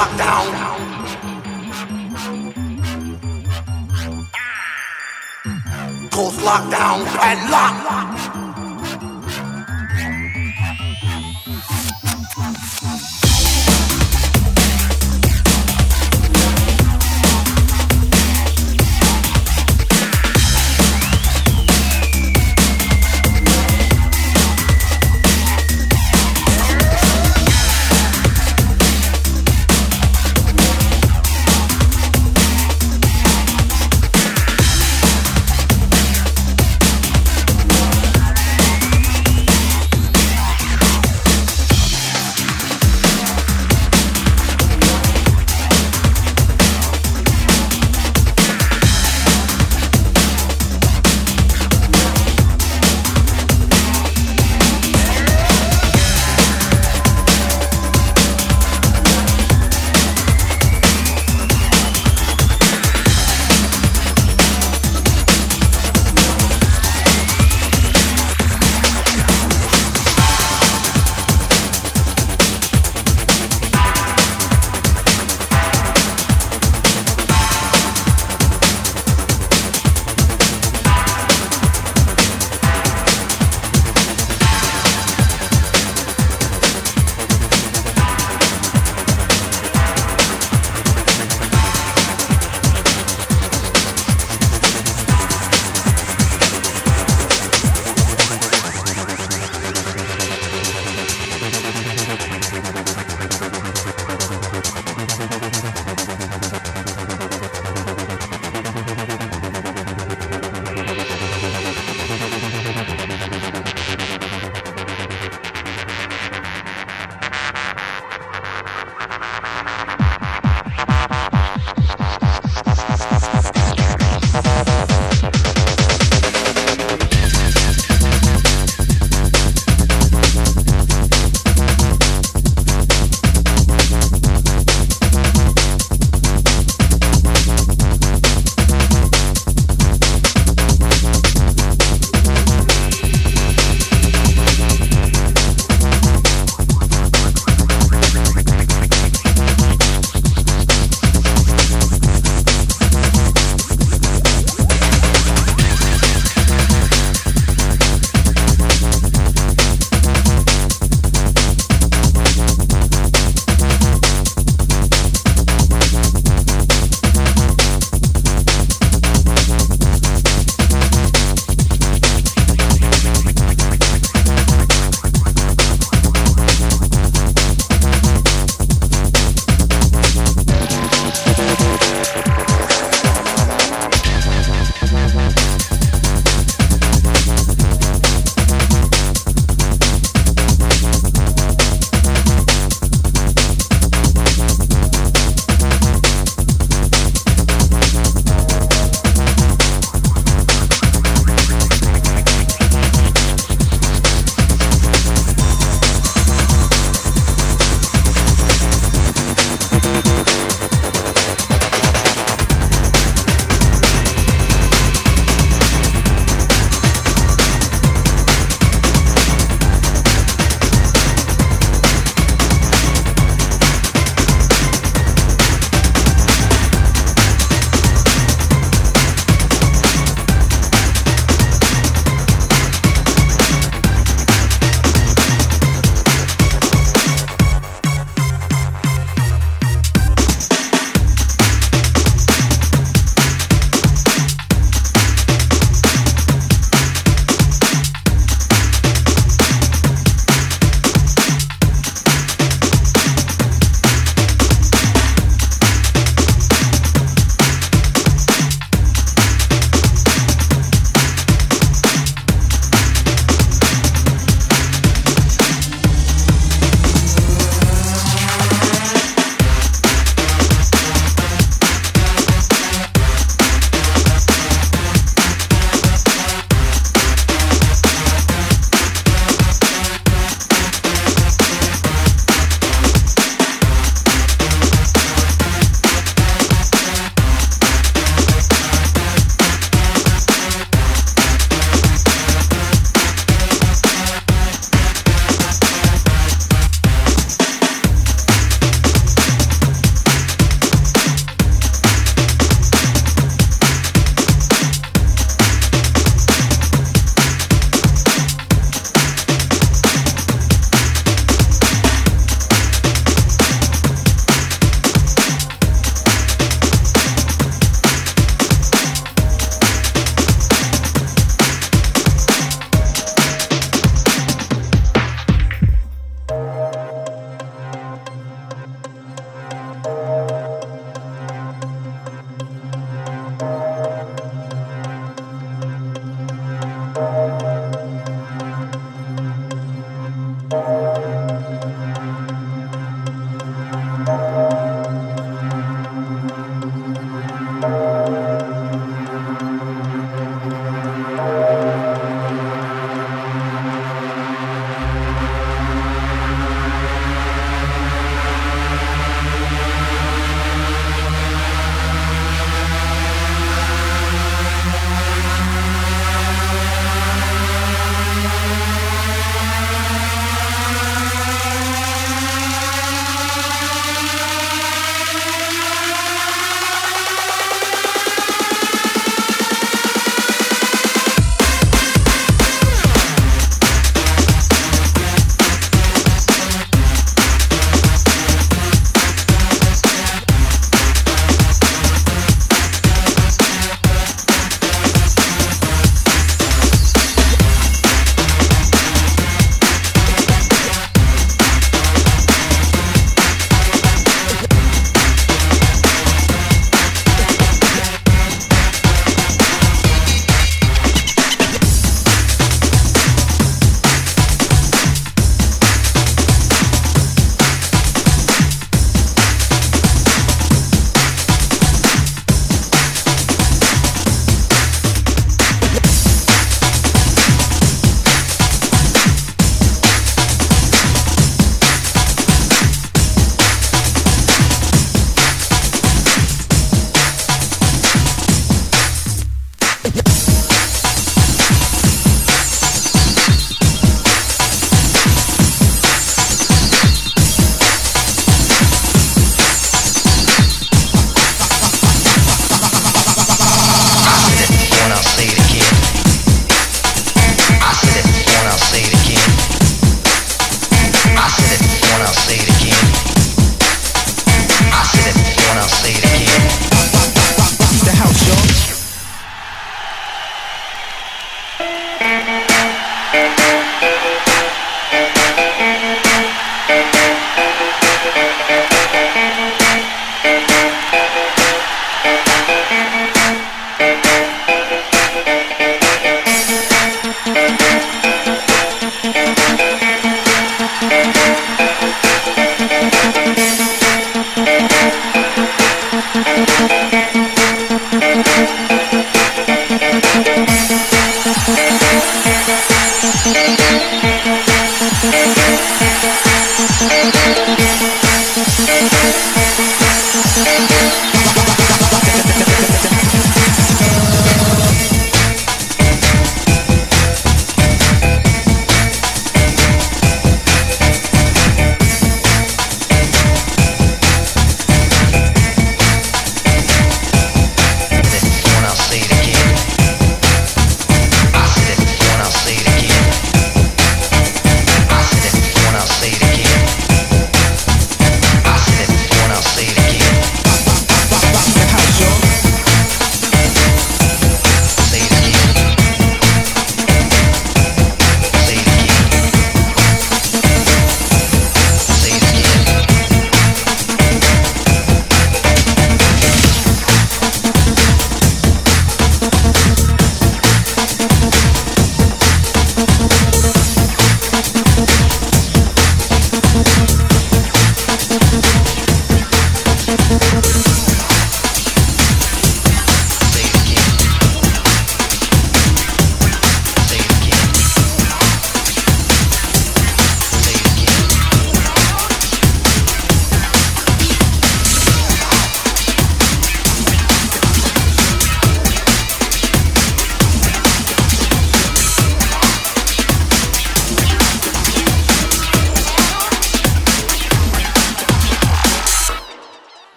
lockdown. Coast lockdown,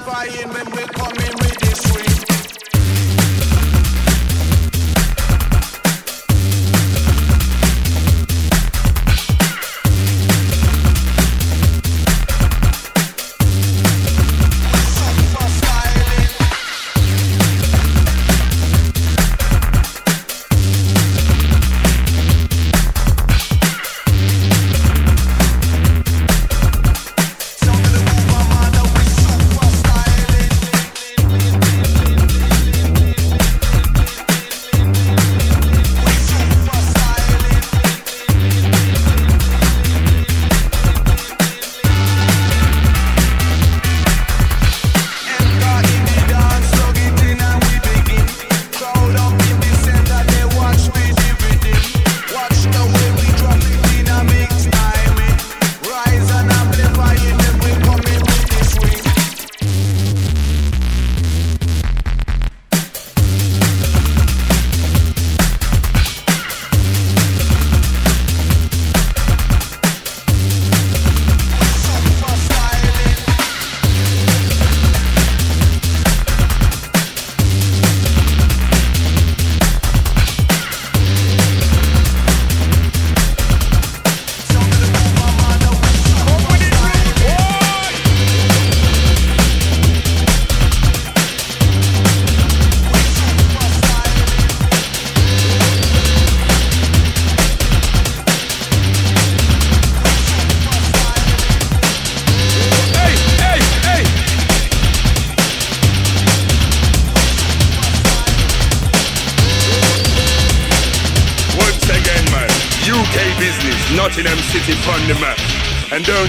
rise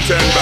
attention.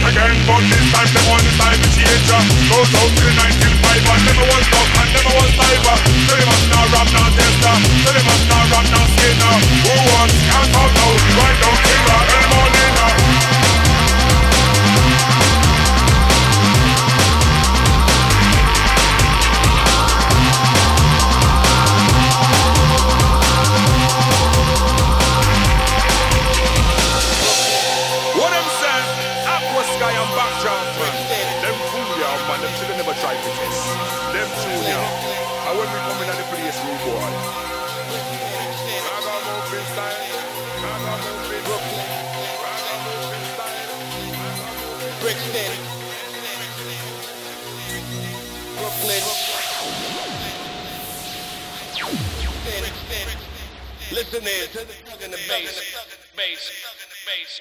yet again But this time them want the time to change Go out till nine till five And never a one stop and never a one diver So they must not rap, not tester. So they must not rap, not skater. Who wants can't talk now? Right down till rock and morning in the, in the bass, bass, bass, bass,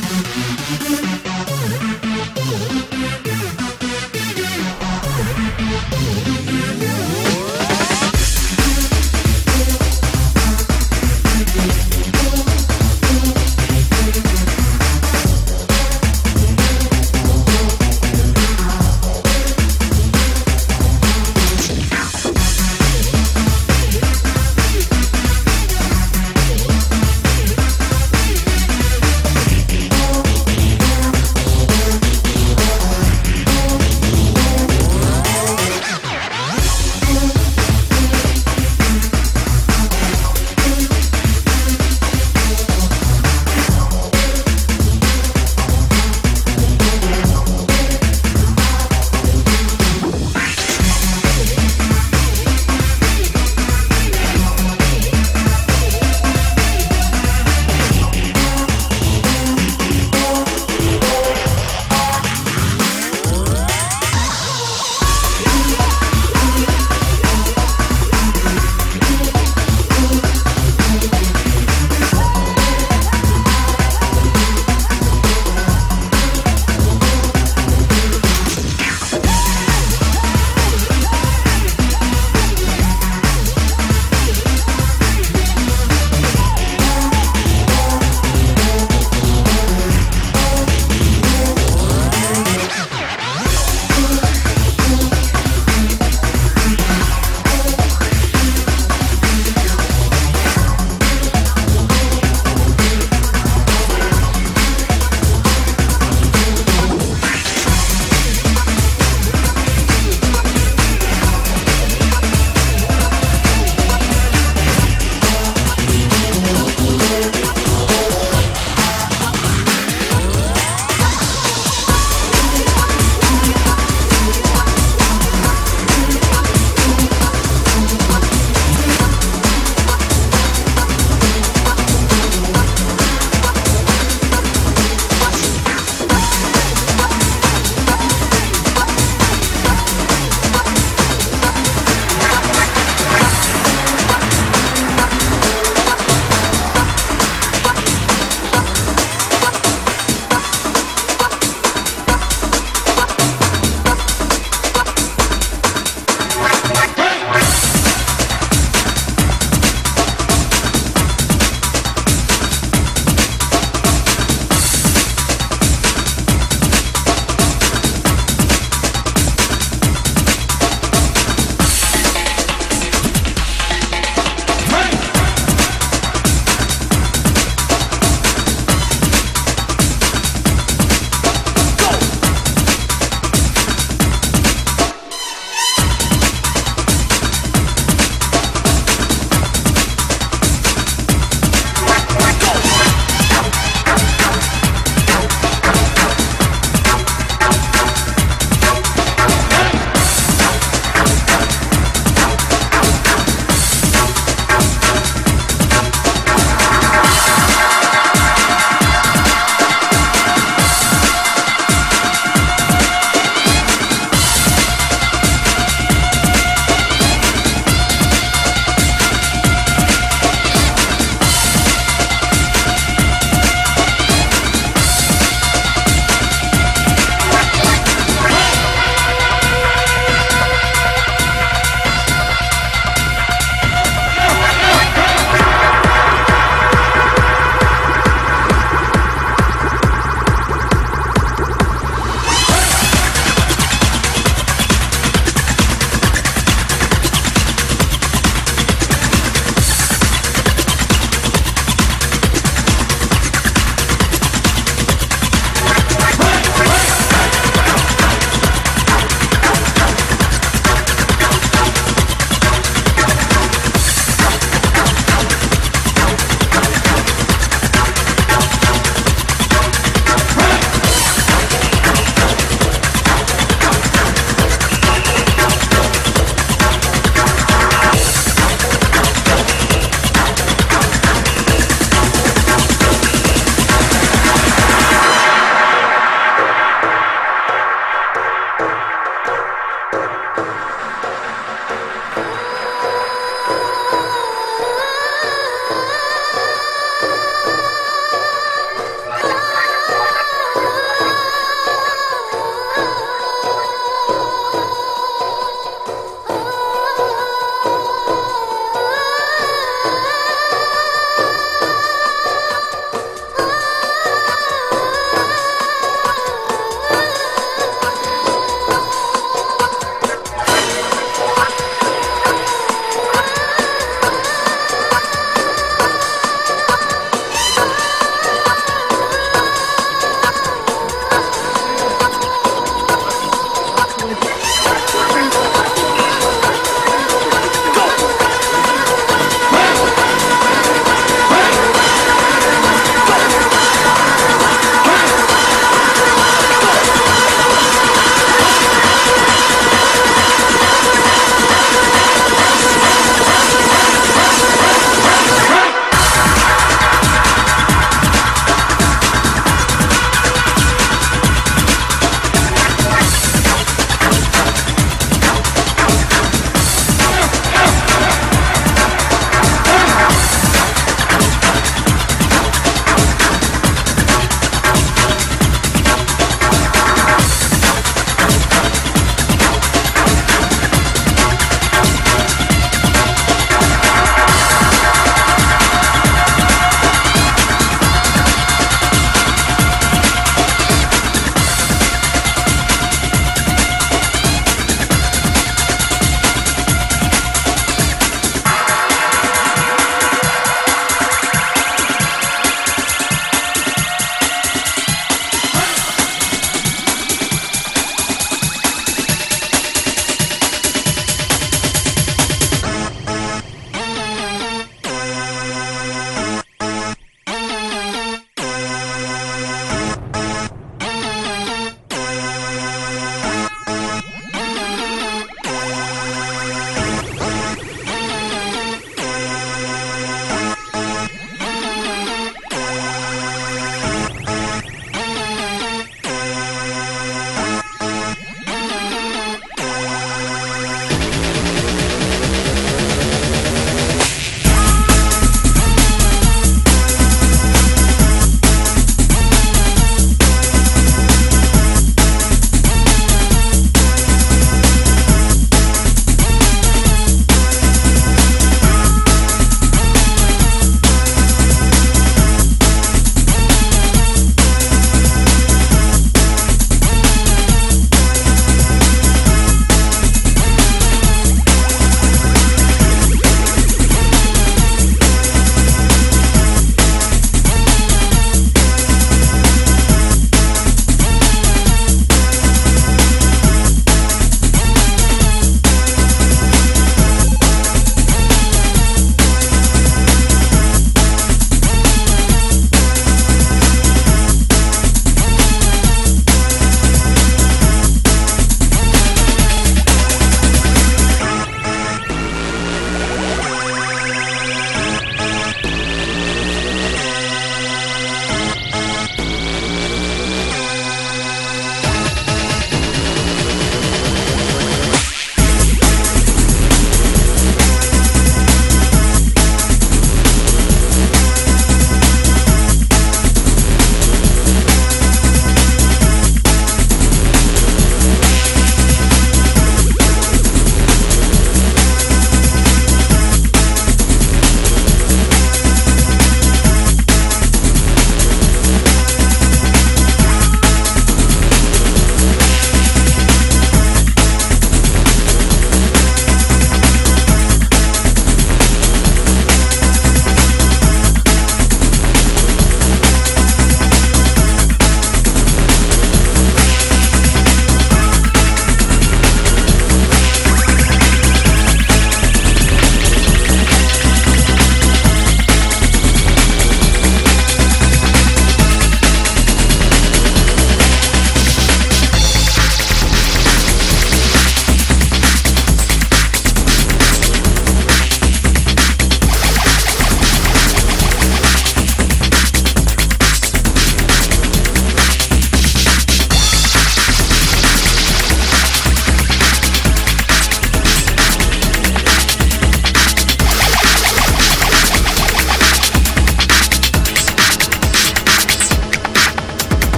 Thank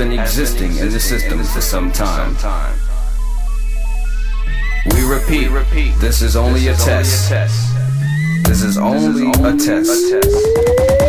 been existing in the system for some time. We repeat, this is only a test. This is only a test.